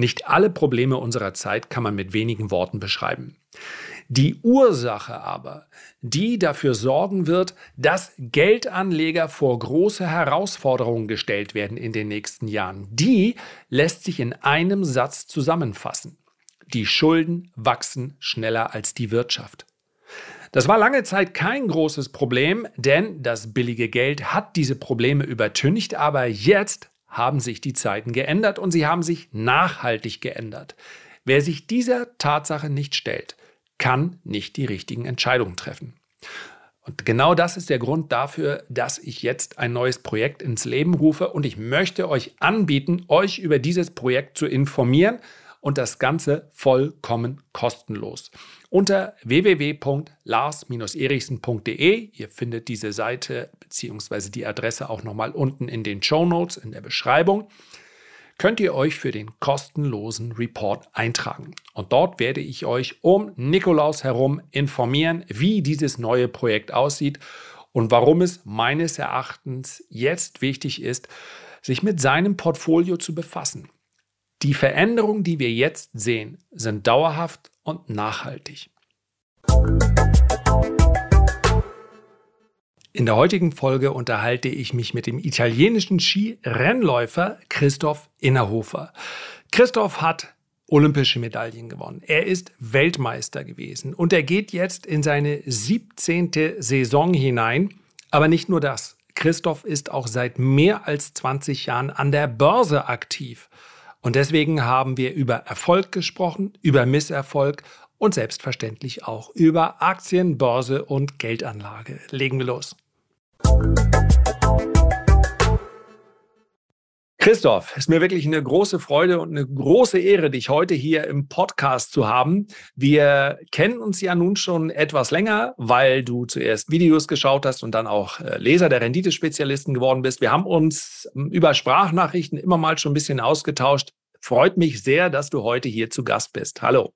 Nicht alle Probleme unserer Zeit kann man mit wenigen Worten beschreiben. Die Ursache aber, die dafür sorgen wird, dass Geldanleger vor große Herausforderungen gestellt werden in den nächsten Jahren, die lässt sich in einem Satz zusammenfassen. Die Schulden wachsen schneller als die Wirtschaft. Das war lange Zeit kein großes Problem, denn das billige Geld hat diese Probleme übertüncht, aber jetzt haben sich die Zeiten geändert und sie haben sich nachhaltig geändert. Wer sich dieser Tatsache nicht stellt, kann nicht die richtigen Entscheidungen treffen. Und genau das ist der Grund dafür, dass ich jetzt ein neues Projekt ins Leben rufe und ich möchte euch anbieten, euch über dieses Projekt zu informieren und das Ganze vollkommen kostenlos. Unter www.lars-erichsen.de, ihr findet diese Seite bzw. die Adresse auch nochmal unten in den Show Notes in der Beschreibung, könnt ihr euch für den kostenlosen Report eintragen. Und dort werde ich euch um Nikolaus herum informieren, wie dieses neue Projekt aussieht und warum es meines Erachtens jetzt wichtig ist, sich mit seinem Portfolio zu befassen. Die Veränderungen, die wir jetzt sehen, sind dauerhaft und nachhaltig. In der heutigen Folge unterhalte ich mich mit dem italienischen Skirennläufer Christoph Innerhofer. Christoph hat olympische Medaillen gewonnen. Er ist Weltmeister gewesen und er geht jetzt in seine 17. Saison hinein. Aber nicht nur das. Christoph ist auch seit mehr als 20 Jahren an der Börse aktiv. Und deswegen haben wir über Erfolg gesprochen, über Misserfolg und selbstverständlich auch über Aktien, Börse und Geldanlage. Legen wir los. Christoph, es ist mir wirklich eine große Freude und eine große Ehre, dich heute hier im Podcast zu haben. Wir kennen uns ja nun schon etwas länger, weil du zuerst Videos geschaut hast und dann auch äh, Leser der Renditespezialisten geworden bist. Wir haben uns ähm, über Sprachnachrichten immer mal schon ein bisschen ausgetauscht. Freut mich sehr, dass du heute hier zu Gast bist. Hallo.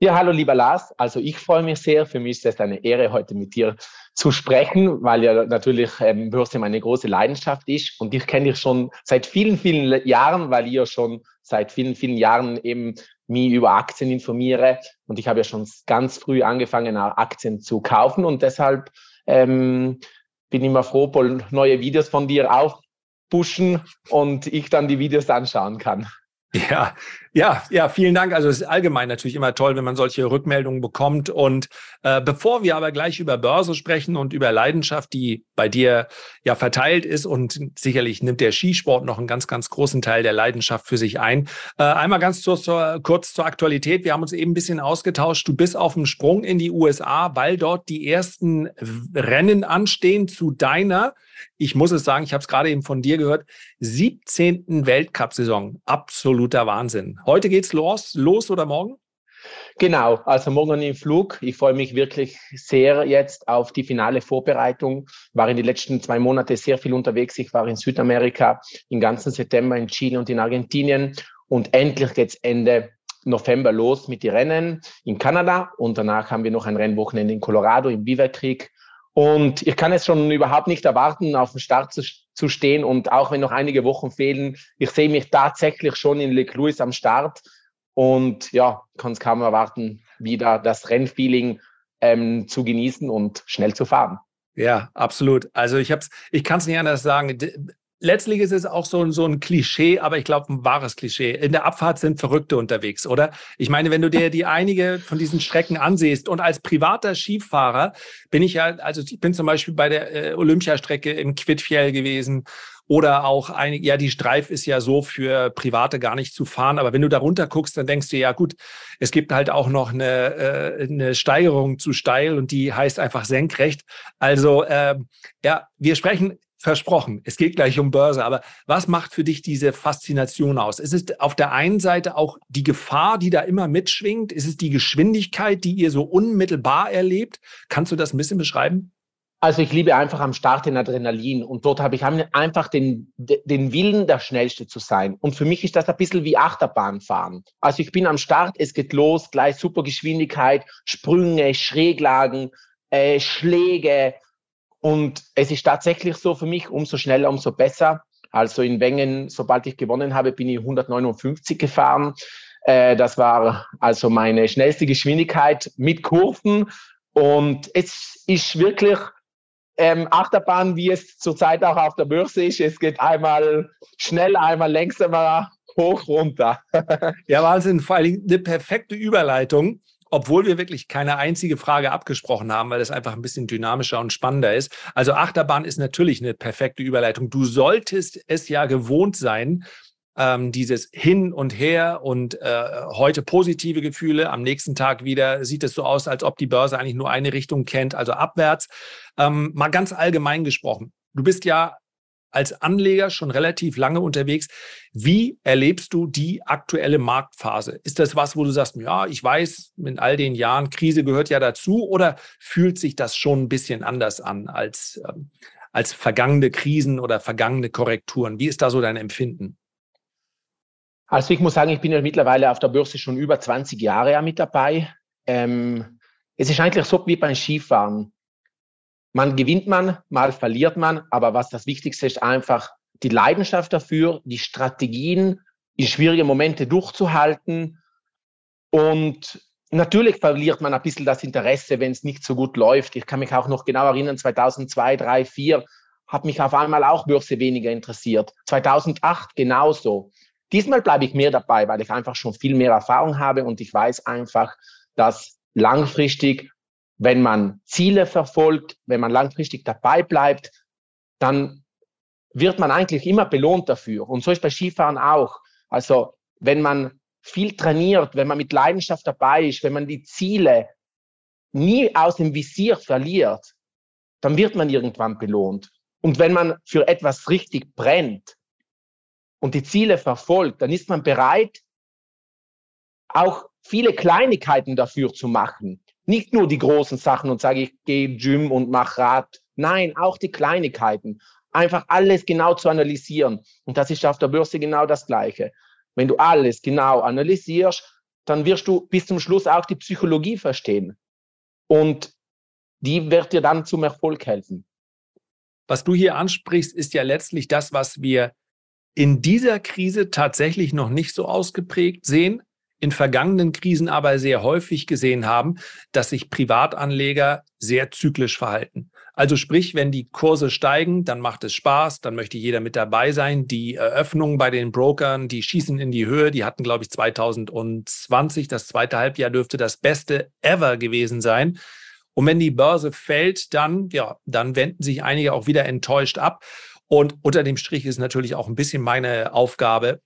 Ja, hallo lieber Lars. Also ich freue mich sehr. Für mich ist es eine Ehre, heute mit dir zu sprechen, weil ja natürlich ähm, Börse meine große Leidenschaft ist. Und ich kenne dich schon seit vielen, vielen Jahren, weil ich ja schon seit vielen, vielen Jahren eben mich über Aktien informiere. Und ich habe ja schon ganz früh angefangen, Aktien zu kaufen. Und deshalb ähm, bin ich immer froh, neue Videos von dir aufpushen und ich dann die Videos anschauen kann. Ja, ja, ja, vielen Dank. Also es ist allgemein natürlich immer toll, wenn man solche Rückmeldungen bekommt. Und äh, bevor wir aber gleich über Börse sprechen und über Leidenschaft, die bei dir ja verteilt ist und sicherlich nimmt der Skisport noch einen ganz, ganz großen Teil der Leidenschaft für sich ein. Äh, einmal ganz zur, zur, kurz zur Aktualität. Wir haben uns eben ein bisschen ausgetauscht. Du bist auf dem Sprung in die USA, weil dort die ersten Rennen anstehen zu deiner ich muss es sagen, ich habe es gerade eben von dir gehört, 17. Weltcup-Saison. Absoluter Wahnsinn. Heute geht's los, los oder morgen? Genau, also morgen im Flug. Ich freue mich wirklich sehr jetzt auf die finale Vorbereitung. War in den letzten zwei Monaten sehr viel unterwegs. Ich war in Südamerika im ganzen September in Chile und in Argentinien. Und endlich geht's Ende November los mit den Rennen in Kanada. Und danach haben wir noch ein Rennwochenende in Colorado, im Beaver Creek. Und ich kann es schon überhaupt nicht erwarten, auf dem Start zu, zu stehen. Und auch wenn noch einige Wochen fehlen, ich sehe mich tatsächlich schon in Lake Louis am Start. Und ja, kann es kaum erwarten, wieder das Rennfeeling ähm, zu genießen und schnell zu fahren. Ja, absolut. Also ich hab's, ich kann es nicht anders sagen letztlich ist es auch so, so ein Klischee, aber ich glaube ein wahres Klischee. In der Abfahrt sind Verrückte unterwegs, oder? Ich meine, wenn du dir die einige von diesen Strecken ansiehst und als privater Skifahrer bin ich ja, also ich bin zum Beispiel bei der äh, Olympiastrecke im Quidfjell gewesen oder auch einige, ja, die Streif ist ja so für Private gar nicht zu fahren, aber wenn du da runter guckst, dann denkst du ja, gut, es gibt halt auch noch eine, äh, eine Steigerung zu steil und die heißt einfach senkrecht. Also äh, ja, wir sprechen versprochen, es geht gleich um Börse, aber was macht für dich diese Faszination aus? Ist es auf der einen Seite auch die Gefahr, die da immer mitschwingt? Ist es die Geschwindigkeit, die ihr so unmittelbar erlebt? Kannst du das ein bisschen beschreiben? Also ich liebe einfach am Start den Adrenalin und dort habe ich einfach den, den Willen, der Schnellste zu sein. Und für mich ist das ein bisschen wie Achterbahnfahren. Also ich bin am Start, es geht los, gleich super Geschwindigkeit, Sprünge, Schräglagen, äh, Schläge, und es ist tatsächlich so für mich, umso schneller, umso besser. Also in Wengen, sobald ich gewonnen habe, bin ich 159 gefahren. Äh, das war also meine schnellste Geschwindigkeit mit Kurven. Und es ist wirklich ähm, Achterbahn, wie es zurzeit auch auf der Börse ist. Es geht einmal schnell, einmal langsamer, hoch, runter. ja, Wahnsinn. Vor allem eine perfekte Überleitung obwohl wir wirklich keine einzige Frage abgesprochen haben, weil das einfach ein bisschen dynamischer und spannender ist. Also Achterbahn ist natürlich eine perfekte Überleitung. Du solltest es ja gewohnt sein, ähm, dieses Hin und Her und äh, heute positive Gefühle, am nächsten Tag wieder sieht es so aus, als ob die Börse eigentlich nur eine Richtung kennt, also abwärts. Ähm, mal ganz allgemein gesprochen. Du bist ja als Anleger schon relativ lange unterwegs. Wie erlebst du die aktuelle Marktphase? Ist das was, wo du sagst, ja, ich weiß, in all den Jahren, Krise gehört ja dazu, oder fühlt sich das schon ein bisschen anders an als, ähm, als vergangene Krisen oder vergangene Korrekturen? Wie ist da so dein Empfinden? Also ich muss sagen, ich bin ja mittlerweile auf der Börse schon über 20 Jahre mit dabei. Ähm, es ist eigentlich so wie beim Skifahren. Man gewinnt man, mal verliert man, aber was das Wichtigste ist, einfach die Leidenschaft dafür, die Strategien in schwierigen Momente durchzuhalten. Und natürlich verliert man ein bisschen das Interesse, wenn es nicht so gut läuft. Ich kann mich auch noch genau erinnern, 2002, 3, 4 hat mich auf einmal auch Börse weniger interessiert. 2008 genauso. Diesmal bleibe ich mehr dabei, weil ich einfach schon viel mehr Erfahrung habe und ich weiß einfach, dass langfristig, wenn man Ziele verfolgt, wenn man langfristig dabei bleibt, dann wird man eigentlich immer belohnt dafür. Und so ist bei Skifahren auch. Also wenn man viel trainiert, wenn man mit Leidenschaft dabei ist, wenn man die Ziele nie aus dem Visier verliert, dann wird man irgendwann belohnt. Und wenn man für etwas richtig brennt, und die Ziele verfolgt, dann ist man bereit, auch viele Kleinigkeiten dafür zu machen. Nicht nur die großen Sachen und sage, ich gehe Gym und mache Rad. Nein, auch die Kleinigkeiten. Einfach alles genau zu analysieren. Und das ist auf der Börse genau das Gleiche. Wenn du alles genau analysierst, dann wirst du bis zum Schluss auch die Psychologie verstehen. Und die wird dir dann zum Erfolg helfen. Was du hier ansprichst, ist ja letztlich das, was wir in dieser Krise tatsächlich noch nicht so ausgeprägt sehen, in vergangenen Krisen aber sehr häufig gesehen haben, dass sich Privatanleger sehr zyklisch verhalten. Also sprich, wenn die Kurse steigen, dann macht es Spaß, dann möchte jeder mit dabei sein. Die Eröffnungen bei den Brokern, die schießen in die Höhe. Die hatten, glaube ich, 2020, das zweite Halbjahr dürfte das beste ever gewesen sein. Und wenn die Börse fällt, dann, ja, dann wenden sich einige auch wieder enttäuscht ab. Und unter dem Strich ist natürlich auch ein bisschen meine Aufgabe,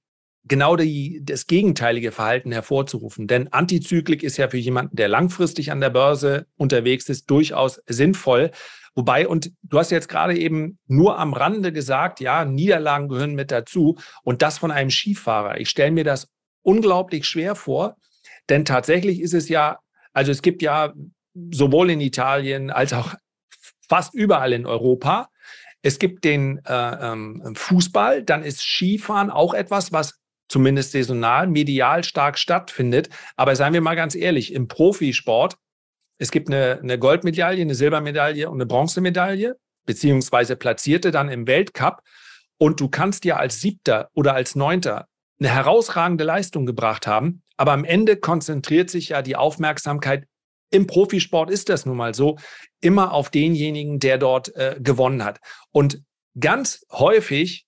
genau die, das gegenteilige Verhalten hervorzurufen. Denn Antizyklik ist ja für jemanden, der langfristig an der Börse unterwegs ist, durchaus sinnvoll. Wobei, und du hast jetzt gerade eben nur am Rande gesagt, ja, Niederlagen gehören mit dazu und das von einem Skifahrer. Ich stelle mir das unglaublich schwer vor, denn tatsächlich ist es ja, also es gibt ja sowohl in Italien als auch fast überall in Europa es gibt den äh, ähm, Fußball, dann ist Skifahren auch etwas, was zumindest saisonal, medial stark stattfindet. Aber seien wir mal ganz ehrlich, im Profisport, es gibt eine, eine Goldmedaille, eine Silbermedaille und eine Bronzemedaille, beziehungsweise Platzierte dann im Weltcup. Und du kannst ja als Siebter oder als Neunter eine herausragende Leistung gebracht haben. Aber am Ende konzentriert sich ja die Aufmerksamkeit im Profisport ist das nun mal so, immer auf denjenigen, der dort äh, gewonnen hat. Und ganz häufig,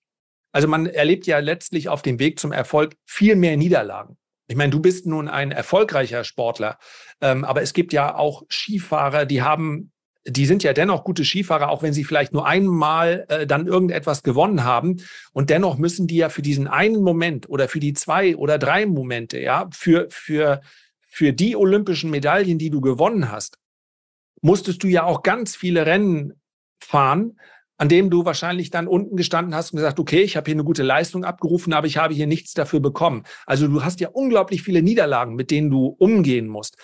also man erlebt ja letztlich auf dem Weg zum Erfolg viel mehr Niederlagen. Ich meine, du bist nun ein erfolgreicher Sportler, ähm, aber es gibt ja auch Skifahrer, die haben, die sind ja dennoch gute Skifahrer, auch wenn sie vielleicht nur einmal äh, dann irgendetwas gewonnen haben. Und dennoch müssen die ja für diesen einen Moment oder für die zwei oder drei Momente, ja, für, für für die olympischen Medaillen, die du gewonnen hast, musstest du ja auch ganz viele Rennen fahren, an dem du wahrscheinlich dann unten gestanden hast und gesagt, okay, ich habe hier eine gute Leistung abgerufen, aber ich habe hier nichts dafür bekommen. Also du hast ja unglaublich viele Niederlagen, mit denen du umgehen musst.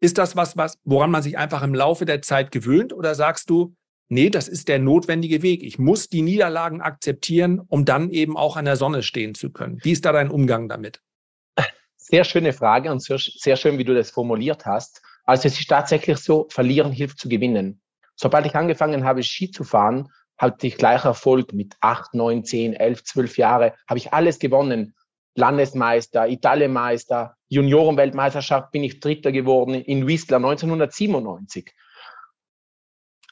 Ist das was, was, woran man sich einfach im Laufe der Zeit gewöhnt oder sagst du, nee, das ist der notwendige Weg. Ich muss die Niederlagen akzeptieren, um dann eben auch an der Sonne stehen zu können. Wie ist da dein Umgang damit? Sehr schöne Frage und sehr, sehr schön, wie du das formuliert hast. Also es ist tatsächlich so, verlieren hilft zu gewinnen. Sobald ich angefangen habe, Ski zu fahren, hatte ich gleich Erfolg mit acht, neun, zehn, elf, zwölf Jahre, habe ich alles gewonnen. Landesmeister, Italienmeister, Juniorenweltmeisterschaft bin ich Dritter geworden in Whistler 1997.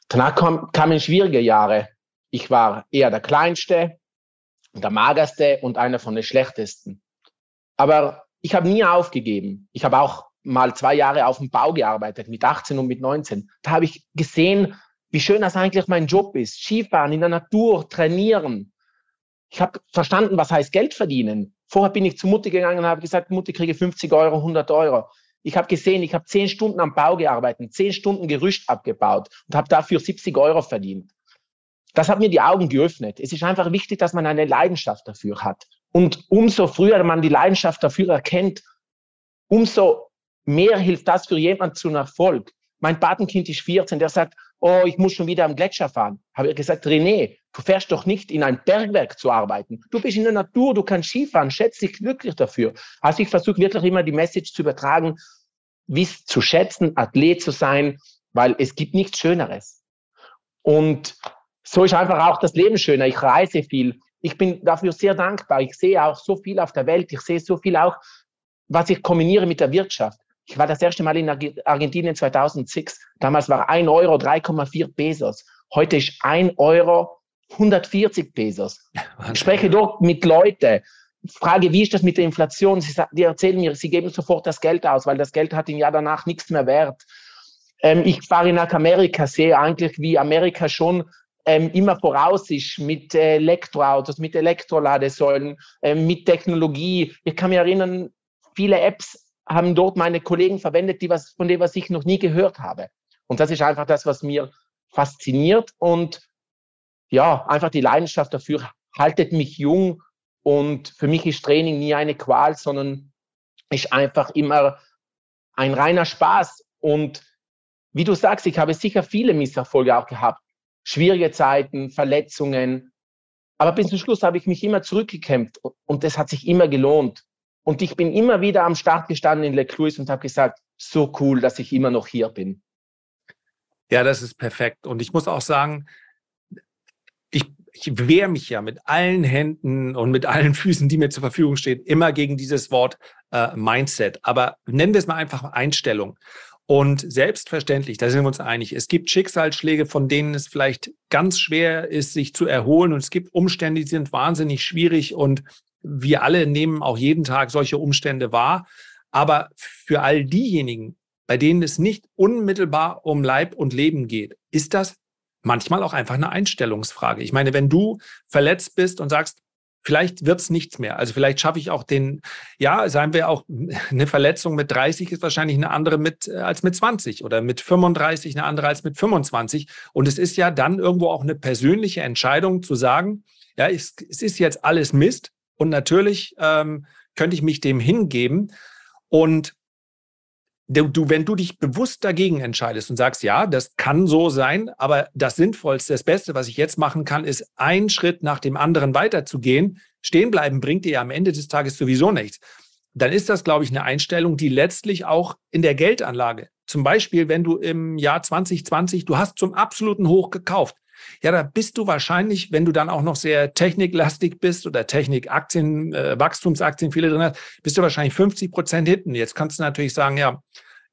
Danach kam, kamen schwierige Jahre. Ich war eher der Kleinste, der Magerste und einer von den Schlechtesten. Aber ich habe nie aufgegeben. Ich habe auch mal zwei Jahre auf dem Bau gearbeitet, mit 18 und mit 19. Da habe ich gesehen, wie schön das eigentlich mein Job ist. Skifahren, in der Natur, trainieren. Ich habe verstanden, was heißt Geld verdienen. Vorher bin ich zu Mutti gegangen und habe gesagt, Mutti kriege 50 Euro, 100 Euro. Ich habe gesehen, ich habe zehn Stunden am Bau gearbeitet, zehn Stunden Gerüst abgebaut und habe dafür 70 Euro verdient. Das hat mir die Augen geöffnet. Es ist einfach wichtig, dass man eine Leidenschaft dafür hat. Und umso früher man die Leidenschaft dafür erkennt, umso mehr hilft das für jemanden zum Erfolg. Mein Patenkind ist 14, der sagt, oh, ich muss schon wieder am Gletscher fahren. Habe ich gesagt, René, du fährst doch nicht in ein Bergwerk zu arbeiten. Du bist in der Natur, du kannst Skifahren, schätze dich glücklich dafür. Also ich versuche wirklich immer die Message zu übertragen, wie es zu schätzen, Athlet zu sein, weil es gibt nichts Schöneres. Und so ist einfach auch das Leben schöner. Ich reise viel. Ich bin dafür sehr dankbar. Ich sehe auch so viel auf der Welt. Ich sehe so viel auch, was ich kombiniere mit der Wirtschaft. Ich war das erste Mal in Argentinien 2006. Damals war ein Euro 3,4 Pesos. Heute ist ein Euro 140 Pesos. Ich spreche dort mit Leuten, frage, wie ist das mit der Inflation? Sie, die erzählen mir, sie geben sofort das Geld aus, weil das Geld hat im Jahr danach nichts mehr wert. Ähm, ich fahre nach Amerika, sehe eigentlich, wie Amerika schon ähm, immer voraus ist mit Elektroautos, mit Elektroladesäulen, ähm, mit Technologie. Ich kann mich erinnern, viele Apps haben dort meine Kollegen verwendet, die was, von dem, was ich noch nie gehört habe. Und das ist einfach das, was mir fasziniert und ja, einfach die Leidenschaft dafür haltet mich jung und für mich ist Training nie eine Qual, sondern ist einfach immer ein reiner Spaß. Und wie du sagst, ich habe sicher viele Misserfolge auch gehabt. Schwierige Zeiten, Verletzungen. Aber bis zum Schluss habe ich mich immer zurückgekämpft und das hat sich immer gelohnt. Und ich bin immer wieder am Start gestanden in Le Cruise und habe gesagt, so cool, dass ich immer noch hier bin. Ja, das ist perfekt. Und ich muss auch sagen, ich, ich wehre mich ja mit allen Händen und mit allen Füßen, die mir zur Verfügung stehen, immer gegen dieses Wort äh, Mindset. Aber nennen wir es mal einfach Einstellung. Und selbstverständlich, da sind wir uns einig, es gibt Schicksalsschläge, von denen es vielleicht ganz schwer ist, sich zu erholen. Und es gibt Umstände, die sind wahnsinnig schwierig und wir alle nehmen auch jeden Tag solche Umstände wahr. Aber für all diejenigen, bei denen es nicht unmittelbar um Leib und Leben geht, ist das manchmal auch einfach eine Einstellungsfrage. Ich meine, wenn du verletzt bist und sagst, vielleicht wird's nichts mehr. Also vielleicht schaffe ich auch den, ja, sagen wir auch, eine Verletzung mit 30 ist wahrscheinlich eine andere mit, äh, als mit 20 oder mit 35 eine andere als mit 25. Und es ist ja dann irgendwo auch eine persönliche Entscheidung zu sagen, ja, es, es ist jetzt alles Mist, und natürlich ähm, könnte ich mich dem hingeben. Und du, wenn du dich bewusst dagegen entscheidest und sagst, ja, das kann so sein, aber das Sinnvollste, das Beste, was ich jetzt machen kann, ist einen Schritt nach dem anderen weiterzugehen. Stehen bleiben bringt dir ja am Ende des Tages sowieso nichts. Dann ist das, glaube ich, eine Einstellung, die letztlich auch in der Geldanlage, zum Beispiel, wenn du im Jahr 2020, du hast zum absoluten Hoch gekauft, ja, da bist du wahrscheinlich, wenn du dann auch noch sehr techniklastig bist oder Technikaktien, äh, Wachstumsaktien viele drin hast, bist du wahrscheinlich 50 Prozent hinten. Jetzt kannst du natürlich sagen, ja,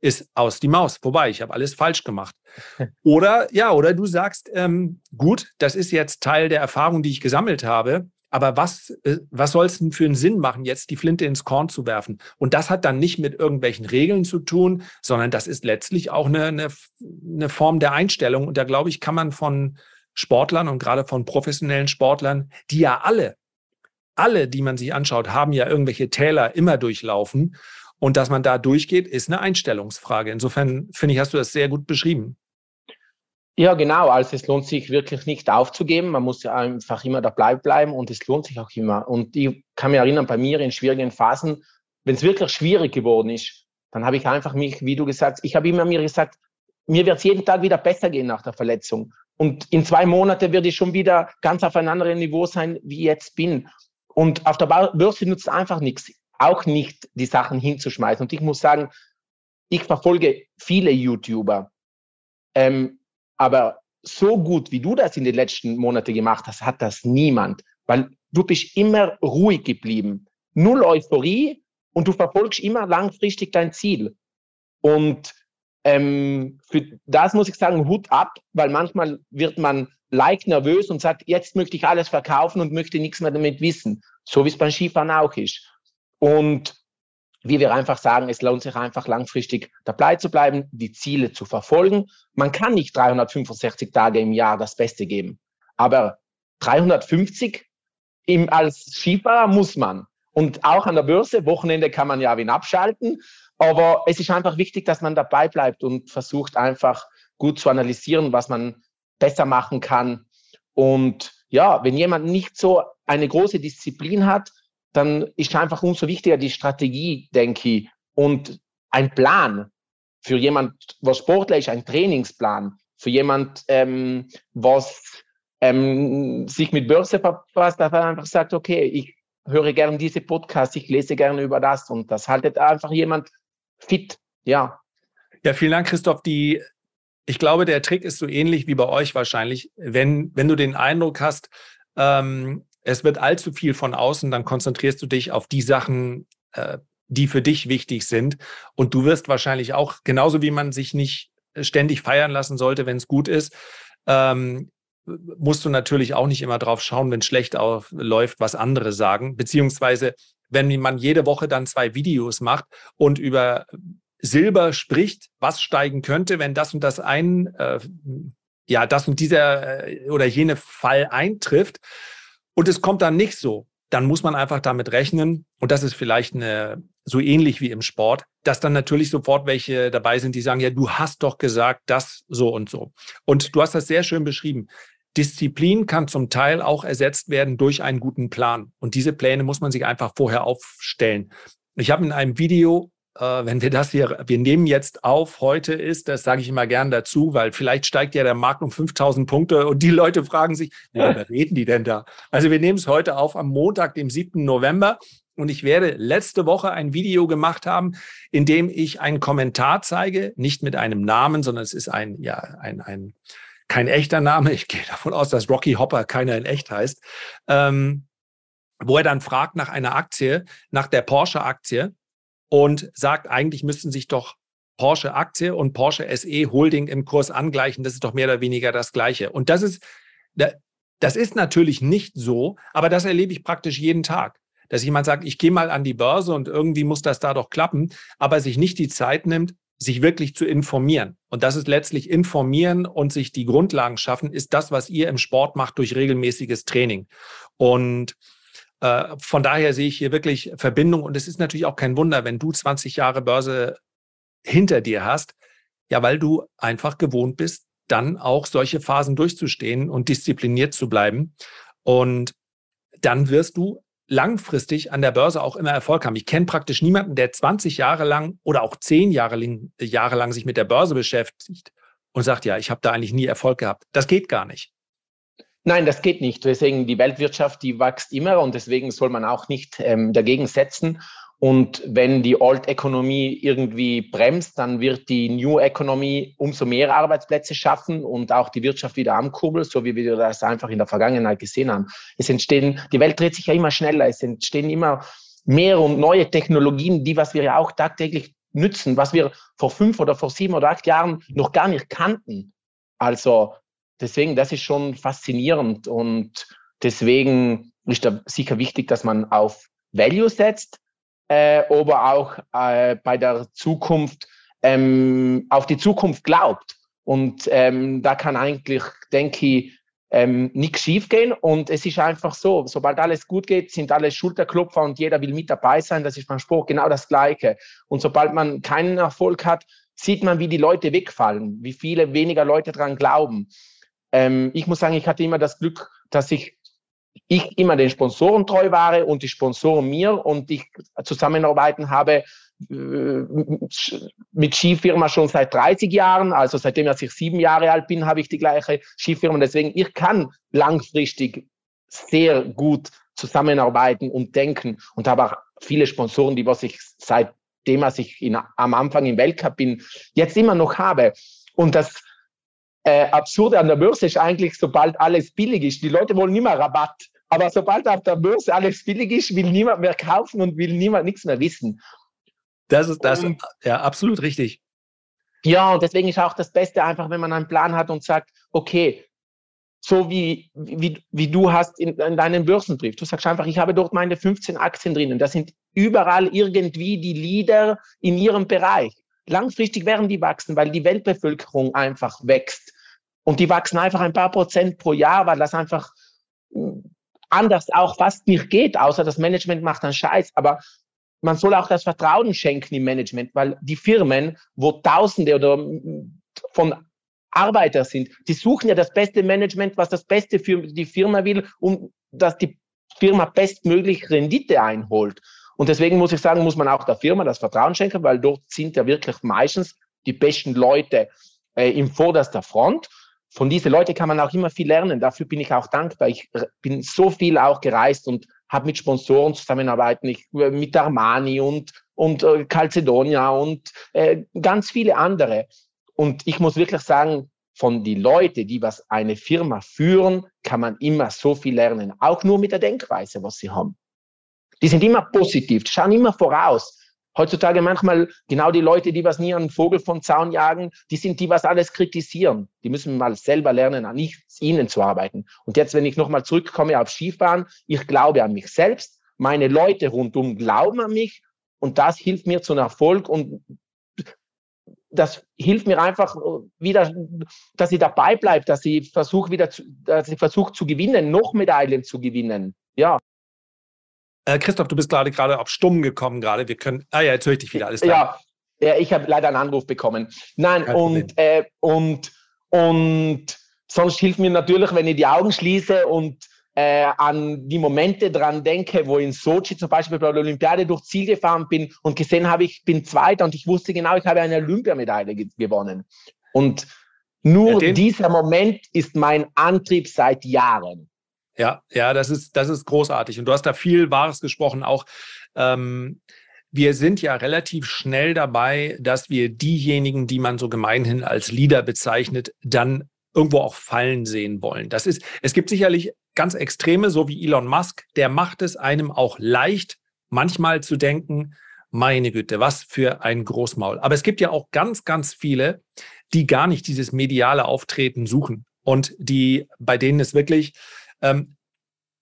ist aus die Maus, vorbei, ich habe alles falsch gemacht. Oder ja, oder du sagst, ähm, gut, das ist jetzt Teil der Erfahrung, die ich gesammelt habe. Aber was, äh, was soll es denn für einen Sinn machen, jetzt die Flinte ins Korn zu werfen? Und das hat dann nicht mit irgendwelchen Regeln zu tun, sondern das ist letztlich auch eine, eine, eine Form der Einstellung. Und da glaube ich, kann man von Sportlern und gerade von professionellen Sportlern, die ja alle, alle, die man sich anschaut, haben ja irgendwelche Täler immer durchlaufen. Und dass man da durchgeht, ist eine Einstellungsfrage. Insofern finde ich, hast du das sehr gut beschrieben. Ja, genau. Also es lohnt sich wirklich nicht aufzugeben. Man muss ja einfach immer dabei bleiben und es lohnt sich auch immer. Und ich kann mich erinnern, bei mir in schwierigen Phasen, wenn es wirklich schwierig geworden ist, dann habe ich einfach mich, wie du gesagt hast, ich habe immer mir gesagt, mir wird es jeden Tag wieder besser gehen nach der Verletzung. Und in zwei Monaten werde ich schon wieder ganz auf einem anderen Niveau sein, wie ich jetzt bin. Und auf der Börse nutzt einfach nichts, auch nicht die Sachen hinzuschmeißen. Und ich muss sagen, ich verfolge viele YouTuber. Ähm, aber so gut, wie du das in den letzten Monaten gemacht hast, hat das niemand. Weil du bist immer ruhig geblieben. Null Euphorie und du verfolgst immer langfristig dein Ziel. Und ähm, für das muss ich sagen, Hut ab, weil manchmal wird man leicht nervös und sagt, jetzt möchte ich alles verkaufen und möchte nichts mehr damit wissen. So wie es beim Skifahren auch ist. Und wie wir einfach sagen, es lohnt sich einfach langfristig dabei zu bleiben, die Ziele zu verfolgen. Man kann nicht 365 Tage im Jahr das Beste geben, aber 350 im, als Skifahrer muss man. Und auch an der Börse, Wochenende kann man ja wen abschalten, aber es ist einfach wichtig, dass man dabei bleibt und versucht einfach gut zu analysieren, was man besser machen kann. Und ja, wenn jemand nicht so eine große Disziplin hat, dann ist einfach umso wichtiger die Strategie, denke ich, und ein Plan für jemand, was Sportler ist, ein Trainingsplan für jemand, ähm, was ähm, sich mit Börse verfasst, dass er einfach sagt, okay, ich höre gerne diese Podcasts, ich lese gerne über das und das haltet einfach jemand fit, ja. Ja, vielen Dank, Christoph. Die, ich glaube, der Trick ist so ähnlich wie bei euch wahrscheinlich. Wenn, wenn du den Eindruck hast, ähm, es wird allzu viel von außen, dann konzentrierst du dich auf die Sachen, äh, die für dich wichtig sind. Und du wirst wahrscheinlich auch, genauso wie man sich nicht ständig feiern lassen sollte, wenn es gut ist, ähm, musst du natürlich auch nicht immer drauf schauen, wenn es schlecht läuft, was andere sagen. Beziehungsweise, wenn man jede Woche dann zwei Videos macht und über Silber spricht, was steigen könnte, wenn das und das ein, äh, ja, das und dieser äh, oder jene Fall eintrifft und es kommt dann nicht so, dann muss man einfach damit rechnen, und das ist vielleicht eine, so ähnlich wie im Sport, dass dann natürlich sofort welche dabei sind, die sagen, ja, du hast doch gesagt, das so und so. Und du hast das sehr schön beschrieben. Disziplin kann zum Teil auch ersetzt werden durch einen guten Plan. Und diese Pläne muss man sich einfach vorher aufstellen. Ich habe in einem Video, äh, wenn wir das hier, wir nehmen jetzt auf, heute ist, das sage ich immer gern dazu, weil vielleicht steigt ja der Markt um 5000 Punkte und die Leute fragen sich, worüber reden die denn da? Also wir nehmen es heute auf am Montag, dem 7. November. Und ich werde letzte Woche ein Video gemacht haben, in dem ich einen Kommentar zeige, nicht mit einem Namen, sondern es ist ein, ja, ein, ein, kein echter Name. Ich gehe davon aus, dass Rocky Hopper keiner in echt heißt. Ähm, wo er dann fragt nach einer Aktie, nach der Porsche-Aktie und sagt, eigentlich müssten sich doch Porsche Aktie und Porsche SE Holding im Kurs angleichen. Das ist doch mehr oder weniger das Gleiche. Und das ist, das ist natürlich nicht so, aber das erlebe ich praktisch jeden Tag. Dass jemand sagt, ich gehe mal an die Börse und irgendwie muss das da doch klappen, aber sich nicht die Zeit nimmt, sich wirklich zu informieren. Und das ist letztlich informieren und sich die Grundlagen schaffen, ist das, was ihr im Sport macht durch regelmäßiges Training. Und äh, von daher sehe ich hier wirklich Verbindung. Und es ist natürlich auch kein Wunder, wenn du 20 Jahre Börse hinter dir hast, ja, weil du einfach gewohnt bist, dann auch solche Phasen durchzustehen und diszipliniert zu bleiben. Und dann wirst du langfristig an der Börse auch immer Erfolg haben. Ich kenne praktisch niemanden, der 20 Jahre lang oder auch 10 Jahre lang, Jahre lang sich mit der Börse beschäftigt und sagt, ja, ich habe da eigentlich nie Erfolg gehabt. Das geht gar nicht. Nein, das geht nicht. Deswegen die Weltwirtschaft, die wächst immer und deswegen soll man auch nicht ähm, dagegen setzen. Und wenn die Old Economy irgendwie bremst, dann wird die New Economy umso mehr Arbeitsplätze schaffen und auch die Wirtschaft wieder ankurbeln, so wie wir das einfach in der Vergangenheit gesehen haben. Es entstehen, die Welt dreht sich ja immer schneller, es entstehen immer mehr und neue Technologien, die, was wir ja auch tagtäglich nützen, was wir vor fünf oder vor sieben oder acht Jahren noch gar nicht kannten. Also deswegen, das ist schon faszinierend und deswegen ist da sicher wichtig, dass man auf Value setzt, äh, aber auch äh, bei der Zukunft ähm, auf die Zukunft glaubt. Und ähm, da kann eigentlich, denke ich, ähm, nichts schiefgehen. Und es ist einfach so, sobald alles gut geht, sind alle Schulterklopfer und jeder will mit dabei sein. Das ist beim Sport genau das Gleiche. Und sobald man keinen Erfolg hat, sieht man, wie die Leute wegfallen, wie viele weniger Leute daran glauben. Ähm, ich muss sagen, ich hatte immer das Glück, dass ich ich immer den Sponsoren treu war und die Sponsoren mir und ich zusammenarbeiten habe äh, mit Skifirma schon seit 30 Jahren, also seitdem ich sieben Jahre alt bin, habe ich die gleiche Skifirma. Deswegen, ich kann langfristig sehr gut zusammenarbeiten und denken und habe auch viele Sponsoren, die was ich seitdem, als ich in, am Anfang im Weltcup bin, jetzt immer noch habe. Und das äh, Absurde an der Börse ist eigentlich, sobald alles billig ist, die Leute wollen nicht mehr Rabatt. Aber sobald auf der Börse alles billig ist, will niemand mehr kaufen und will niemand nichts mehr wissen. Das ist das, und, ja, absolut richtig. Ja, und deswegen ist auch das Beste einfach, wenn man einen Plan hat und sagt, okay, so wie, wie, wie du hast in, in deinem Börsenbrief. Du sagst einfach, ich habe dort meine 15 Aktien drinnen. Das sind überall irgendwie die Leader in ihrem Bereich. Langfristig werden die wachsen, weil die Weltbevölkerung einfach wächst. Und die wachsen einfach ein paar Prozent pro Jahr, weil das einfach anders auch fast nicht geht, außer das Management macht einen Scheiß. Aber man soll auch das Vertrauen schenken im Management, weil die Firmen, wo Tausende oder von Arbeiter sind, die suchen ja das beste Management, was das Beste für die Firma will, um dass die Firma bestmöglich Rendite einholt. Und deswegen muss ich sagen, muss man auch der Firma das Vertrauen schenken, weil dort sind ja wirklich meistens die besten Leute äh, im vorderster Front von diesen Leuten kann man auch immer viel lernen. Dafür bin ich auch dankbar. Ich bin so viel auch gereist und habe mit Sponsoren zusammenarbeiten, ich, äh, mit Armani und, und äh, Calcedonia und äh, ganz viele andere. Und ich muss wirklich sagen, von den Leuten, die was eine Firma führen, kann man immer so viel lernen. Auch nur mit der Denkweise, was sie haben. Die sind immer positiv, schauen immer voraus. Heutzutage manchmal genau die Leute, die was nie einen Vogel vom Zaun jagen, die sind die, was alles kritisieren. Die müssen mal selber lernen, an nichts ihnen zu arbeiten. Und jetzt, wenn ich nochmal zurückkomme auf Skifahren, ich glaube an mich selbst, meine Leute rundum glauben an mich und das hilft mir zum Erfolg und das hilft mir einfach wieder, dass ich dabei bleibe, dass ich versuche wieder, zu, dass ich versuche zu gewinnen, noch Medaillen zu gewinnen. Ja. Äh, Christoph, du bist gerade gerade auf Stumm gekommen gerade. Wir können. Ah ja, jetzt höre ich dich wieder. Alles klar. Ja, ja ich habe leider einen Anruf bekommen. Nein, und, äh, und, und sonst hilft mir natürlich, wenn ich die Augen schließe und äh, an die Momente dran denke, wo in Sochi zum Beispiel bei der Olympiade durch Ziel gefahren bin und gesehen habe, ich bin Zweiter und ich wusste genau, ich habe eine Olympiamedaille gewonnen. Und nur ja, dieser Moment ist mein Antrieb seit Jahren. Ja, ja, das ist, das ist großartig. Und du hast da viel Wahres gesprochen. Auch ähm, wir sind ja relativ schnell dabei, dass wir diejenigen, die man so gemeinhin als Leader bezeichnet, dann irgendwo auch fallen sehen wollen. Das ist, es gibt sicherlich ganz Extreme, so wie Elon Musk, der macht es einem auch leicht, manchmal zu denken, meine Güte, was für ein Großmaul. Aber es gibt ja auch ganz, ganz viele, die gar nicht dieses mediale Auftreten suchen und die, bei denen es wirklich ähm,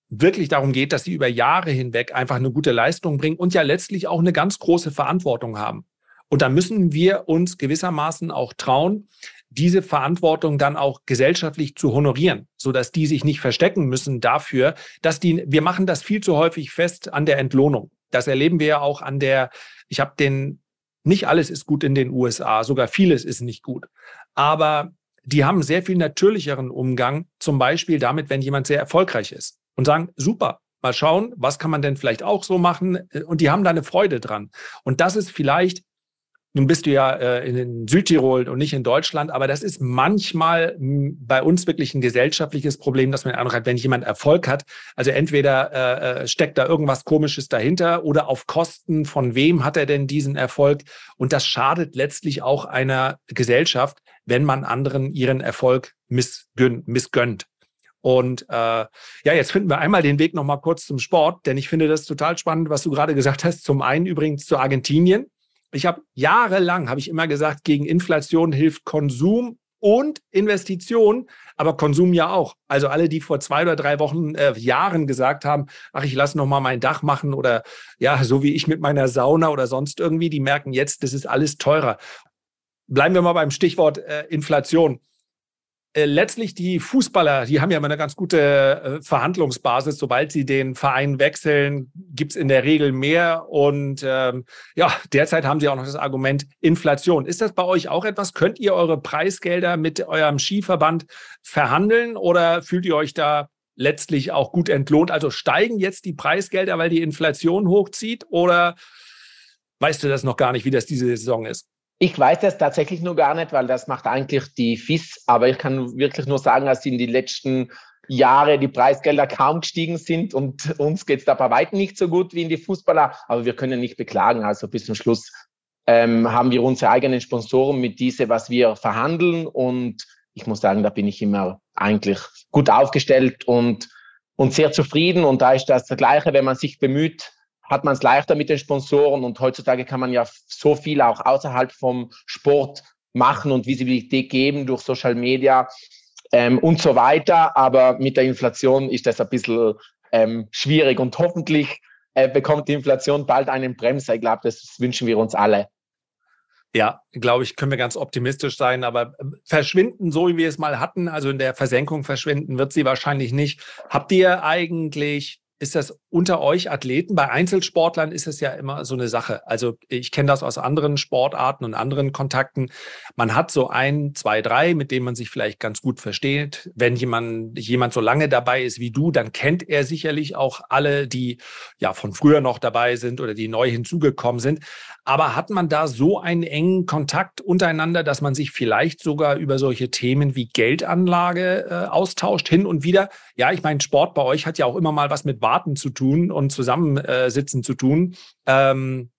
wirklich darum geht, dass sie über Jahre hinweg einfach eine gute Leistung bringen und ja letztlich auch eine ganz große Verantwortung haben. Und da müssen wir uns gewissermaßen auch trauen, diese Verantwortung dann auch gesellschaftlich zu honorieren, so dass die sich nicht verstecken müssen dafür, dass die, wir machen das viel zu häufig fest an der Entlohnung. Das erleben wir ja auch an der, ich habe den, nicht alles ist gut in den USA, sogar vieles ist nicht gut. Aber die haben sehr viel natürlicheren Umgang, zum Beispiel damit, wenn jemand sehr erfolgreich ist und sagen, super, mal schauen, was kann man denn vielleicht auch so machen? Und die haben da eine Freude dran. Und das ist vielleicht, nun bist du ja äh, in Südtirol und nicht in Deutschland, aber das ist manchmal bei uns wirklich ein gesellschaftliches Problem, dass man Eindruck hat, wenn jemand Erfolg hat, also entweder äh, äh, steckt da irgendwas Komisches dahinter oder auf Kosten von wem hat er denn diesen Erfolg? Und das schadet letztlich auch einer Gesellschaft, wenn man anderen ihren Erfolg missgönnt. Und äh, ja, jetzt finden wir einmal den Weg nochmal kurz zum Sport, denn ich finde das total spannend, was du gerade gesagt hast. Zum einen übrigens zu Argentinien. Ich habe jahrelang, habe ich immer gesagt, gegen Inflation hilft Konsum und Investition, aber Konsum ja auch. Also alle, die vor zwei oder drei Wochen, äh, Jahren gesagt haben, ach, ich lasse noch mal mein Dach machen oder ja, so wie ich mit meiner Sauna oder sonst irgendwie, die merken jetzt, das ist alles teurer bleiben wir mal beim Stichwort äh, Inflation. Äh, letztlich die Fußballer, die haben ja immer eine ganz gute äh, Verhandlungsbasis. Sobald sie den Verein wechseln, gibt es in der Regel mehr. Und ähm, ja, derzeit haben sie auch noch das Argument Inflation. Ist das bei euch auch etwas? Könnt ihr eure Preisgelder mit eurem Skiverband verhandeln oder fühlt ihr euch da letztlich auch gut entlohnt? Also steigen jetzt die Preisgelder, weil die Inflation hochzieht oder weißt du das noch gar nicht, wie das diese Saison ist? Ich weiß das tatsächlich nur gar nicht, weil das macht eigentlich die FIS. Aber ich kann wirklich nur sagen, dass in den letzten Jahren die Preisgelder kaum gestiegen sind und uns geht es da bei weitem nicht so gut wie in die Fußballer. Aber wir können nicht beklagen. Also bis zum Schluss ähm, haben wir unsere eigenen Sponsoren mit diese, was wir verhandeln und ich muss sagen, da bin ich immer eigentlich gut aufgestellt und, und sehr zufrieden. Und da ist das Gleiche, wenn man sich bemüht, hat man es leichter mit den Sponsoren. Und heutzutage kann man ja so viel auch außerhalb vom Sport machen und Visibilität geben durch Social Media ähm, und so weiter. Aber mit der Inflation ist das ein bisschen ähm, schwierig und hoffentlich äh, bekommt die Inflation bald einen Bremser. Ich glaube, das wünschen wir uns alle. Ja, glaube ich, können wir ganz optimistisch sein, aber äh, verschwinden, so wie wir es mal hatten, also in der Versenkung verschwinden wird sie wahrscheinlich nicht. Habt ihr eigentlich ist das unter euch Athleten? Bei Einzelsportlern ist es ja immer so eine Sache. Also ich kenne das aus anderen Sportarten und anderen Kontakten. Man hat so ein, zwei, drei, mit denen man sich vielleicht ganz gut versteht. Wenn jemand, jemand so lange dabei ist wie du, dann kennt er sicherlich auch alle, die ja von früher noch dabei sind oder die neu hinzugekommen sind. Aber hat man da so einen engen Kontakt untereinander, dass man sich vielleicht sogar über solche Themen wie Geldanlage äh, austauscht hin und wieder? Ja, ich meine, Sport bei euch hat ja auch immer mal was mit Warten zu tun und Zusammensitzen zu tun. Ähm,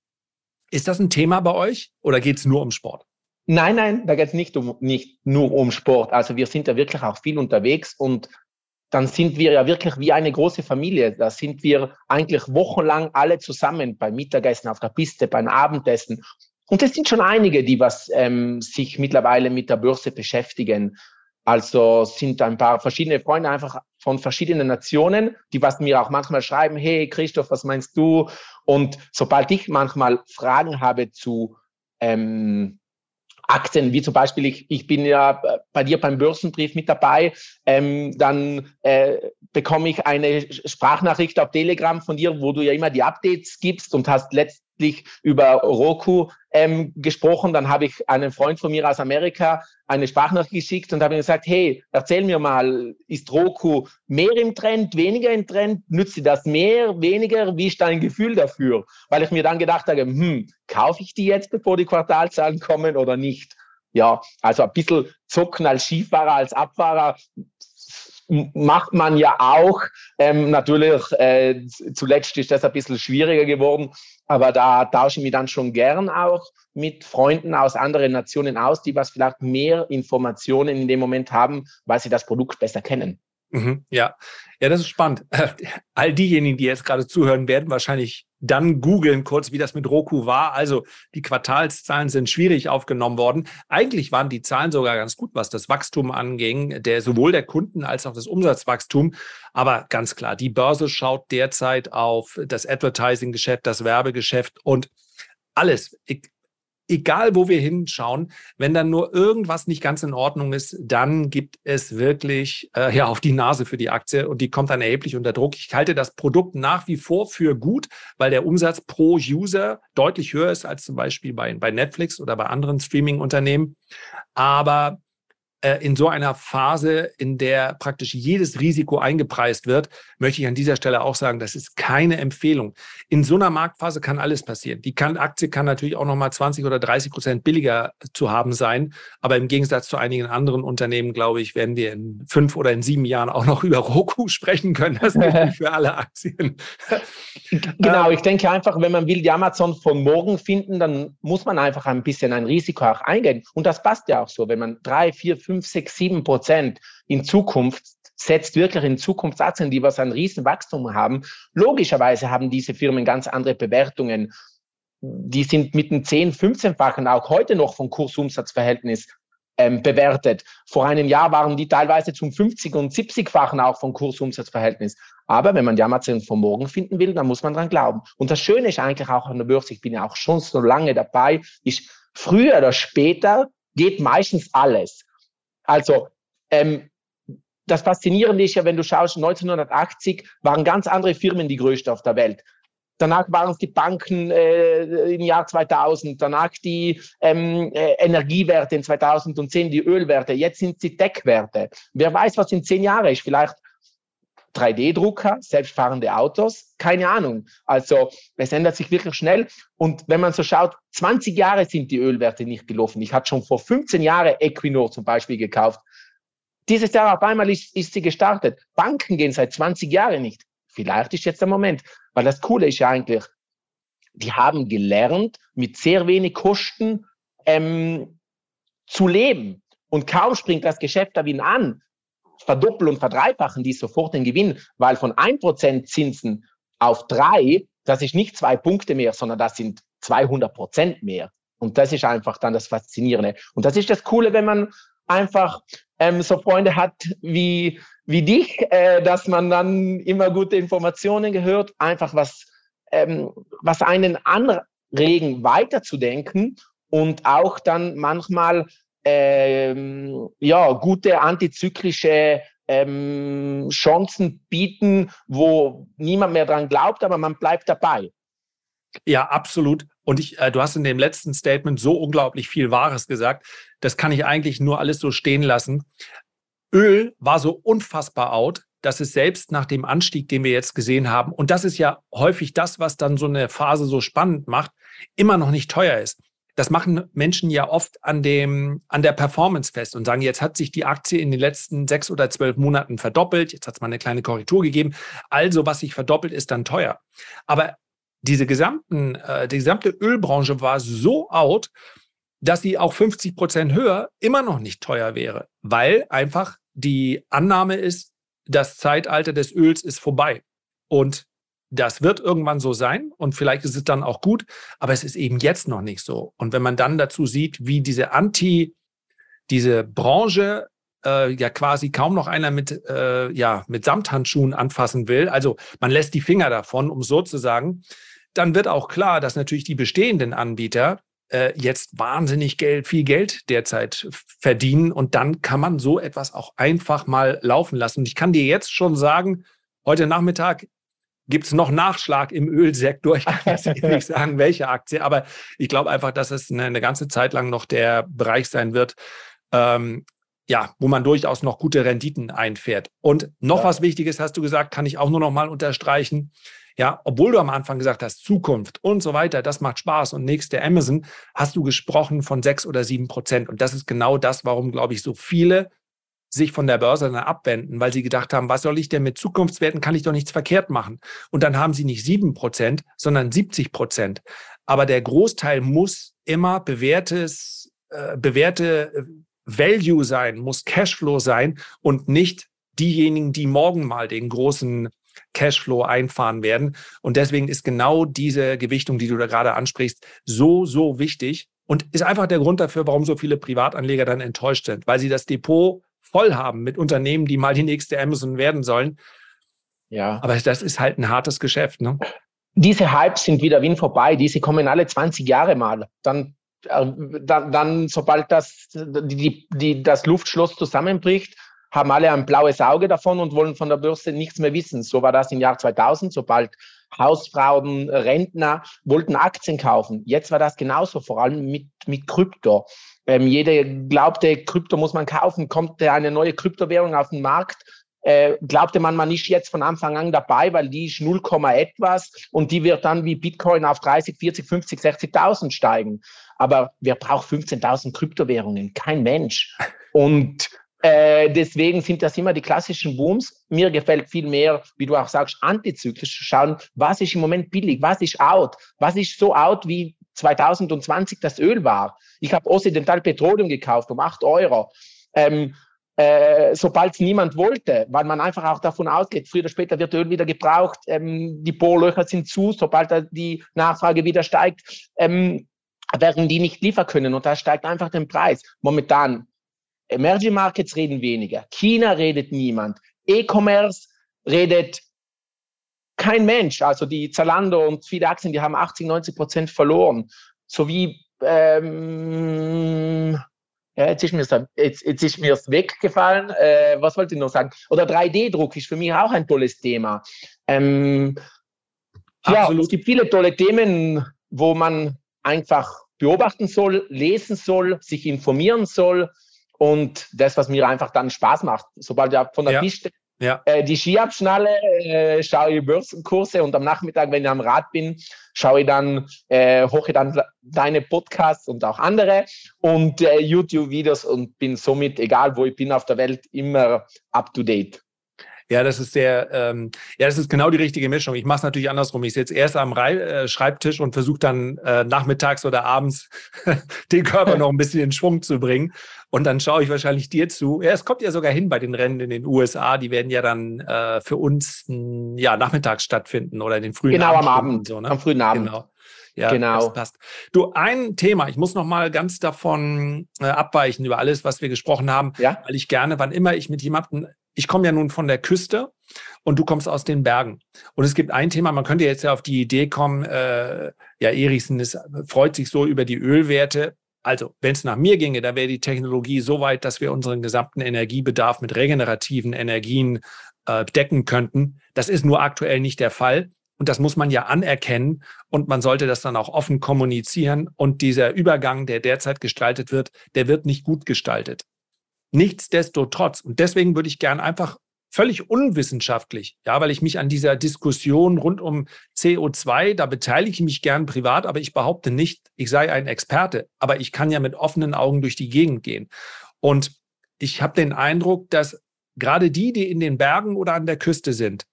ist das ein Thema bei euch oder geht es nur um Sport? Nein, nein, da geht es nicht, um, nicht nur um Sport. Also wir sind ja wirklich auch viel unterwegs und dann sind wir ja wirklich wie eine große Familie. Da sind wir eigentlich wochenlang alle zusammen beim Mittagessen auf der Piste, beim Abendessen. Und es sind schon einige, die was ähm, sich mittlerweile mit der Börse beschäftigen. Also sind ein paar verschiedene Freunde einfach von verschiedenen Nationen, die was mir auch manchmal schreiben, hey Christoph, was meinst du? Und sobald ich manchmal Fragen habe zu ähm, Aktien, wie zum Beispiel, ich, ich bin ja bei dir beim Börsenbrief mit dabei, ähm, dann äh, bekomme ich eine Sprachnachricht auf Telegram von dir, wo du ja immer die Updates gibst und hast letztlich über Roku ähm, gesprochen. Dann habe ich einen Freund von mir aus Amerika eine Sprachnachricht geschickt und habe ihm gesagt, hey, erzähl mir mal, ist Roku mehr im Trend, weniger im Trend? Nützt sie das mehr, weniger? Wie ist dein Gefühl dafür? Weil ich mir dann gedacht habe, hm, kaufe ich die jetzt, bevor die Quartalzahlen kommen oder nicht? Ja, also ein bisschen zocken als Skifahrer, als Abfahrer macht man ja auch. Ähm, natürlich, äh, zuletzt ist das ein bisschen schwieriger geworden, aber da tausche ich mich dann schon gern auch mit Freunden aus anderen Nationen aus, die was vielleicht mehr Informationen in dem Moment haben, weil sie das Produkt besser kennen. Mhm, ja, ja, das ist spannend. All diejenigen, die jetzt gerade zuhören, werden wahrscheinlich dann googeln kurz, wie das mit Roku war. Also die Quartalszahlen sind schwierig aufgenommen worden. Eigentlich waren die Zahlen sogar ganz gut, was das Wachstum anging, der sowohl der Kunden als auch das Umsatzwachstum. Aber ganz klar, die Börse schaut derzeit auf das Advertising-Geschäft, das Werbegeschäft und alles. Egal wo wir hinschauen, wenn dann nur irgendwas nicht ganz in Ordnung ist, dann gibt es wirklich äh, ja auf die Nase für die Aktie und die kommt dann erheblich unter Druck. Ich halte das Produkt nach wie vor für gut, weil der Umsatz pro User deutlich höher ist als zum Beispiel bei, bei Netflix oder bei anderen Streaming-Unternehmen. Aber in so einer Phase, in der praktisch jedes Risiko eingepreist wird, möchte ich an dieser Stelle auch sagen, das ist keine Empfehlung. In so einer Marktphase kann alles passieren. Die kann, Aktie kann natürlich auch nochmal 20 oder 30 Prozent billiger zu haben sein. Aber im Gegensatz zu einigen anderen Unternehmen, glaube ich, werden wir in fünf oder in sieben Jahren auch noch über Roku sprechen können. Das gilt nicht für alle Aktien. Genau, ähm, ich denke einfach, wenn man will die Amazon von morgen finden, dann muss man einfach ein bisschen ein Risiko auch eingehen. Und das passt ja auch so. Wenn man drei, vier, fünf 5, 6, 7 Prozent in Zukunft setzt wirklich in Zukunftsaktien, die was ein Riesenwachstum haben. Logischerweise haben diese Firmen ganz andere Bewertungen. Die sind mit einem 10, 15-fachen auch heute noch vom Kursumsatzverhältnis ähm, bewertet. Vor einem Jahr waren die teilweise zum 50 und 70-fachen auch vom Kursumsatzverhältnis. Aber wenn man die Amazon von morgen finden will, dann muss man dran glauben. Und das Schöne ist eigentlich auch an der Börse, ich bin ja auch schon so lange dabei, ist früher oder später geht meistens alles. Also ähm, das Faszinierende ist ja, wenn du schaust, 1980 waren ganz andere Firmen die größte auf der Welt. Danach waren es die Banken äh, im Jahr 2000, danach die ähm, äh, Energiewerte in 2010, die Ölwerte, jetzt sind sie Tech-Werte. Wer weiß, was in zehn Jahren ist. Vielleicht 3D-Drucker, selbstfahrende Autos, keine Ahnung. Also es ändert sich wirklich schnell. Und wenn man so schaut, 20 Jahre sind die Ölwerte nicht gelaufen. Ich hatte schon vor 15 Jahren Equinor zum Beispiel gekauft. Dieses Jahr auf einmal ist, ist sie gestartet. Banken gehen seit 20 Jahren nicht. Vielleicht ist jetzt der Moment. Weil das Coole ist ja eigentlich, die haben gelernt, mit sehr wenig Kosten ähm, zu leben. Und kaum springt das Geschäft da wieder an, verdoppeln und verdreifachen die sofort den Gewinn, weil von 1% Zinsen auf 3, das ist nicht zwei Punkte mehr, sondern das sind 200 Prozent mehr. Und das ist einfach dann das Faszinierende. Und das ist das Coole, wenn man einfach ähm, so Freunde hat wie, wie dich, äh, dass man dann immer gute Informationen gehört, einfach was, ähm, was einen anregen, weiterzudenken und auch dann manchmal ähm, ja, gute antizyklische ähm, Chancen bieten, wo niemand mehr dran glaubt, aber man bleibt dabei. Ja, absolut. Und ich, äh, du hast in dem letzten Statement so unglaublich viel Wahres gesagt. Das kann ich eigentlich nur alles so stehen lassen. Öl war so unfassbar out, dass es selbst nach dem Anstieg, den wir jetzt gesehen haben, und das ist ja häufig das, was dann so eine Phase so spannend macht, immer noch nicht teuer ist. Das machen Menschen ja oft an, dem, an der Performance fest und sagen, jetzt hat sich die Aktie in den letzten sechs oder zwölf Monaten verdoppelt, jetzt hat es mal eine kleine Korrektur gegeben. Also, was sich verdoppelt, ist dann teuer. Aber diese gesamten, äh, die gesamte Ölbranche war so out, dass sie auch 50 Prozent höher immer noch nicht teuer wäre, weil einfach die Annahme ist, das Zeitalter des Öls ist vorbei. Und das wird irgendwann so sein und vielleicht ist es dann auch gut, aber es ist eben jetzt noch nicht so. Und wenn man dann dazu sieht, wie diese Anti, diese Branche äh, ja quasi kaum noch einer mit, äh, ja, mit Samthandschuhen anfassen will, also man lässt die Finger davon, um so zu sagen, dann wird auch klar, dass natürlich die bestehenden Anbieter äh, jetzt wahnsinnig Geld, viel Geld derzeit verdienen und dann kann man so etwas auch einfach mal laufen lassen. Und ich kann dir jetzt schon sagen, heute Nachmittag gibt es noch Nachschlag im Ölsektor. Ich kann jetzt nicht sagen, welche Aktie, aber ich glaube einfach, dass es eine, eine, ganze Zeit lang noch der Bereich sein wird, ähm, ja, wo man durchaus noch gute Renditen einfährt. Und noch ja. was Wichtiges hast du gesagt, kann ich auch nur noch mal unterstreichen. Ja, obwohl du am Anfang gesagt hast, Zukunft und so weiter, das macht Spaß und nächste Amazon, hast du gesprochen von sechs oder sieben Prozent. Und das ist genau das, warum, glaube ich, so viele sich von der Börse dann abwenden, weil sie gedacht haben, was soll ich denn mit Zukunftswerten, kann ich doch nichts verkehrt machen. Und dann haben sie nicht sieben Prozent, sondern 70 Prozent. Aber der Großteil muss immer bewährtes, äh, bewährte äh, Value sein, muss Cashflow sein und nicht diejenigen, die morgen mal den großen Cashflow einfahren werden. Und deswegen ist genau diese Gewichtung, die du da gerade ansprichst, so, so wichtig und ist einfach der Grund dafür, warum so viele Privatanleger dann enttäuscht sind, weil sie das Depot voll haben mit Unternehmen, die mal die nächste Amazon werden sollen. Ja. Aber das ist halt ein hartes Geschäft. Ne? Diese Hypes sind wieder wie vorbei. Diese kommen alle 20 Jahre mal. Dann, äh, dann, dann sobald das, die, die, das Luftschloss zusammenbricht, haben alle ein blaues Auge davon und wollen von der Börse nichts mehr wissen. So war das im Jahr 2000, sobald Hausfrauen, Rentner wollten Aktien kaufen. Jetzt war das genauso, vor allem mit, mit Krypto. Ähm, jeder glaubte, Krypto muss man kaufen, kommt eine neue Kryptowährung auf den Markt. Äh, glaubte man, man ist jetzt von Anfang an dabei, weil die ist 0, etwas und die wird dann wie Bitcoin auf 30, 40, 50, 60.000 steigen. Aber wer braucht 15.000 Kryptowährungen? Kein Mensch. Und äh, deswegen sind das immer die klassischen Booms. Mir gefällt viel mehr, wie du auch sagst, antizyklisch zu schauen, was ist im Moment billig, was ist out, was ist so out wie 2020 das Öl war. Ich habe Occidental Petroleum gekauft um 8 Euro. Ähm, äh, sobald niemand wollte, weil man einfach auch davon ausgeht, früher oder später wird Öl wieder gebraucht, ähm, die Bohrlöcher sind zu, sobald die Nachfrage wieder steigt, ähm, werden die nicht liefern können und da steigt einfach der Preis. Momentan Emerging Markets reden weniger. China redet niemand. E-Commerce redet kein Mensch. Also die Zalando und viele Aktien, die haben 80, 90 Prozent verloren. Sowie, ähm, ja, jetzt ist mir jetzt, jetzt ist mir weggefallen. Äh, was wollte ich noch sagen? Oder 3D-Druck ist für mich auch ein tolles Thema. Ähm, ja, es gibt viele tolle Themen, wo man einfach beobachten soll, lesen soll, sich informieren soll und das, was mir einfach dann Spaß macht. Sobald ich von der ja. Piste ja. äh, die Ski abschnalle, äh, schaue ich Börsenkurse und am Nachmittag, wenn ich am Rad bin, schaue ich dann, äh, hoche dann deine Podcasts und auch andere und äh, YouTube-Videos und bin somit, egal wo ich bin auf der Welt, immer up to date. Ja, das ist der, ähm, ja, das ist genau die richtige Mischung. Ich mache es natürlich andersrum. Ich sitze erst am Rei äh, Schreibtisch und versuche dann äh, nachmittags oder abends den Körper noch ein bisschen in Schwung zu bringen. Und dann schaue ich wahrscheinlich dir zu. Ja, es kommt ja sogar hin bei den Rennen in den USA. Die werden ja dann äh, für uns ja, nachmittags stattfinden oder in den frühen Genau, am Abend. So, ne? Am frühen Abend. Genau. Ja, genau. das passt. Du, ein Thema, ich muss noch mal ganz davon äh, abweichen über alles, was wir gesprochen haben, ja? weil ich gerne, wann immer ich mit jemandem ich komme ja nun von der Küste und du kommst aus den Bergen. Und es gibt ein Thema, man könnte jetzt ja auf die Idee kommen, äh, ja, Erichsen ist, freut sich so über die Ölwerte. Also, wenn es nach mir ginge, da wäre die Technologie so weit, dass wir unseren gesamten Energiebedarf mit regenerativen Energien äh, decken könnten. Das ist nur aktuell nicht der Fall. Und das muss man ja anerkennen und man sollte das dann auch offen kommunizieren. Und dieser Übergang, der derzeit gestaltet wird, der wird nicht gut gestaltet. Nichtsdestotrotz, und deswegen würde ich gern einfach völlig unwissenschaftlich, ja, weil ich mich an dieser Diskussion rund um CO2, da beteilige ich mich gern privat, aber ich behaupte nicht, ich sei ein Experte, aber ich kann ja mit offenen Augen durch die Gegend gehen. Und ich habe den Eindruck, dass gerade die, die in den Bergen oder an der Küste sind,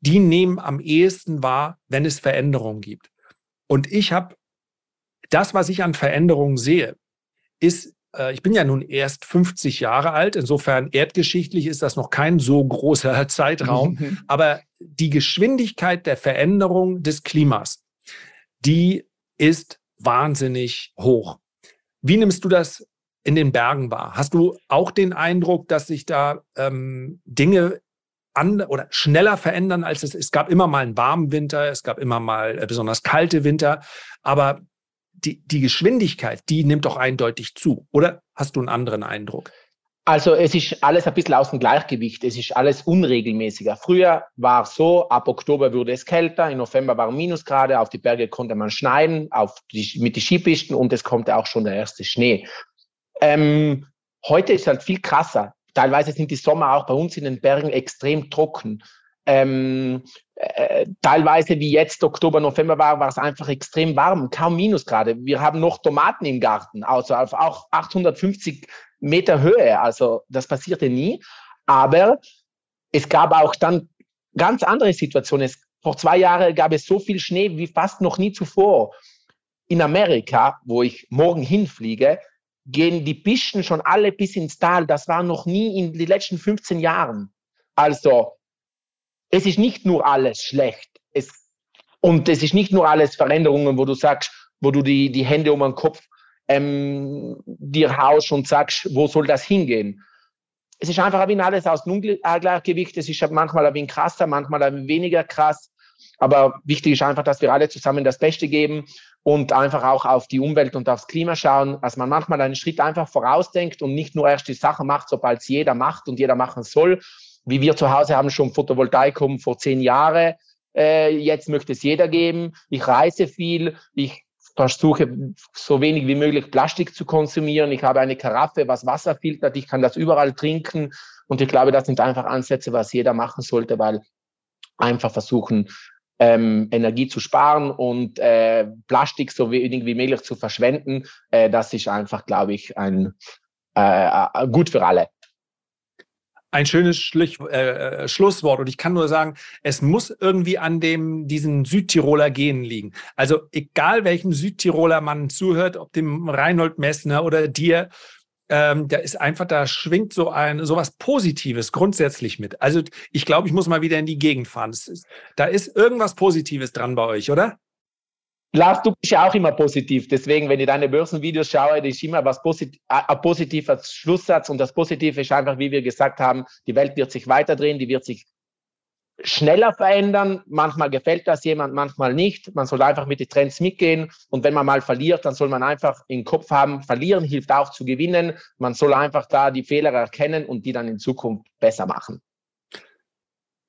die nehmen am ehesten wahr, wenn es Veränderungen gibt. Und ich habe das, was ich an Veränderungen sehe, ist ich bin ja nun erst 50 Jahre alt, insofern erdgeschichtlich ist das noch kein so großer Zeitraum, aber die Geschwindigkeit der Veränderung des Klimas, die ist wahnsinnig hoch. Wie nimmst du das in den Bergen wahr? Hast du auch den Eindruck, dass sich da ähm, Dinge an oder schneller verändern, als es es gab immer mal einen warmen Winter, es gab immer mal äh, besonders kalte Winter, aber die, die Geschwindigkeit, die nimmt doch eindeutig zu. Oder hast du einen anderen Eindruck? Also es ist alles ein bisschen aus dem Gleichgewicht. Es ist alles unregelmäßiger. Früher war es so, ab Oktober wurde es kälter, im November waren Minusgrade, auf die Berge konnte man schneiden, auf die, mit den Skipisten und es kommt auch schon der erste Schnee. Ähm, heute ist halt viel krasser. Teilweise sind die Sommer auch bei uns in den Bergen extrem trocken. Ähm, äh, teilweise wie jetzt Oktober, November war, war es einfach extrem warm, kaum Minusgrade. Wir haben noch Tomaten im Garten, also auf auch 850 Meter Höhe. Also das passierte nie. Aber es gab auch dann ganz andere Situationen. Es, vor zwei Jahren gab es so viel Schnee wie fast noch nie zuvor. In Amerika, wo ich morgen hinfliege, gehen die Pisten schon alle bis ins Tal. Das war noch nie in den letzten 15 Jahren. Also es ist nicht nur alles schlecht. Es, und es ist nicht nur alles Veränderungen, wo du sagst, wo du die, die Hände um den Kopf ähm, dir haust und sagst, wo soll das hingehen? Es ist einfach ein alles aus Ungleichgewicht. Es ist manchmal ein wenig krasser, manchmal ein wenig weniger krass. Aber wichtig ist einfach, dass wir alle zusammen das Beste geben und einfach auch auf die Umwelt und aufs Klima schauen, dass man manchmal einen Schritt einfach vorausdenkt und nicht nur erst die Sachen macht, sobald es jeder macht und jeder machen soll, wie wir zu Hause haben schon Photovoltaikum vor zehn Jahren. Äh, jetzt möchte es jeder geben. Ich reise viel. Ich versuche so wenig wie möglich Plastik zu konsumieren. Ich habe eine Karaffe, was Wasser filtert. Ich kann das überall trinken. Und ich glaube, das sind einfach Ansätze, was jeder machen sollte, weil einfach versuchen, ähm, Energie zu sparen und äh, Plastik so wenig wie möglich zu verschwenden. Äh, das ist einfach, glaube ich, ein äh, äh gut für alle ein schönes Schlich, äh, äh, Schlusswort. Und ich kann nur sagen, es muss irgendwie an dem, diesen Südtiroler Genen liegen. Also egal welchem Südtiroler man zuhört, ob dem Reinhold Messner oder dir, ähm, da ist einfach, da schwingt so ein, so was Positives grundsätzlich mit. Also ich glaube, ich muss mal wieder in die Gegend fahren. Ist, da ist irgendwas Positives dran bei euch, oder? Lars, du bist ja auch immer positiv. Deswegen, wenn ich deine Börsenvideos schaue, ist immer was posit ein positiver Schlusssatz. Und das Positive ist einfach, wie wir gesagt haben, die Welt wird sich weiterdrehen, die wird sich schneller verändern. Manchmal gefällt das jemand, manchmal nicht. Man soll einfach mit den Trends mitgehen. Und wenn man mal verliert, dann soll man einfach im Kopf haben, verlieren hilft auch zu gewinnen. Man soll einfach da die Fehler erkennen und die dann in Zukunft besser machen.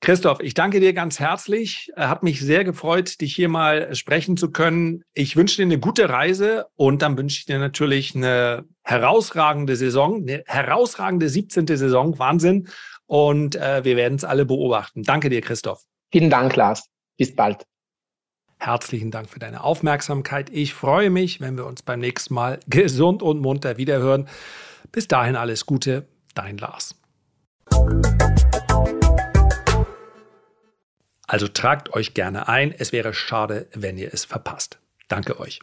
Christoph, ich danke dir ganz herzlich. Äh, hat mich sehr gefreut, dich hier mal sprechen zu können. Ich wünsche dir eine gute Reise und dann wünsche ich dir natürlich eine herausragende Saison, eine herausragende 17. Saison. Wahnsinn. Und äh, wir werden es alle beobachten. Danke dir, Christoph. Vielen Dank, Lars. Bis bald. Herzlichen Dank für deine Aufmerksamkeit. Ich freue mich, wenn wir uns beim nächsten Mal gesund und munter wiederhören. Bis dahin alles Gute, dein Lars. Also tragt euch gerne ein. Es wäre schade, wenn ihr es verpasst. Danke euch.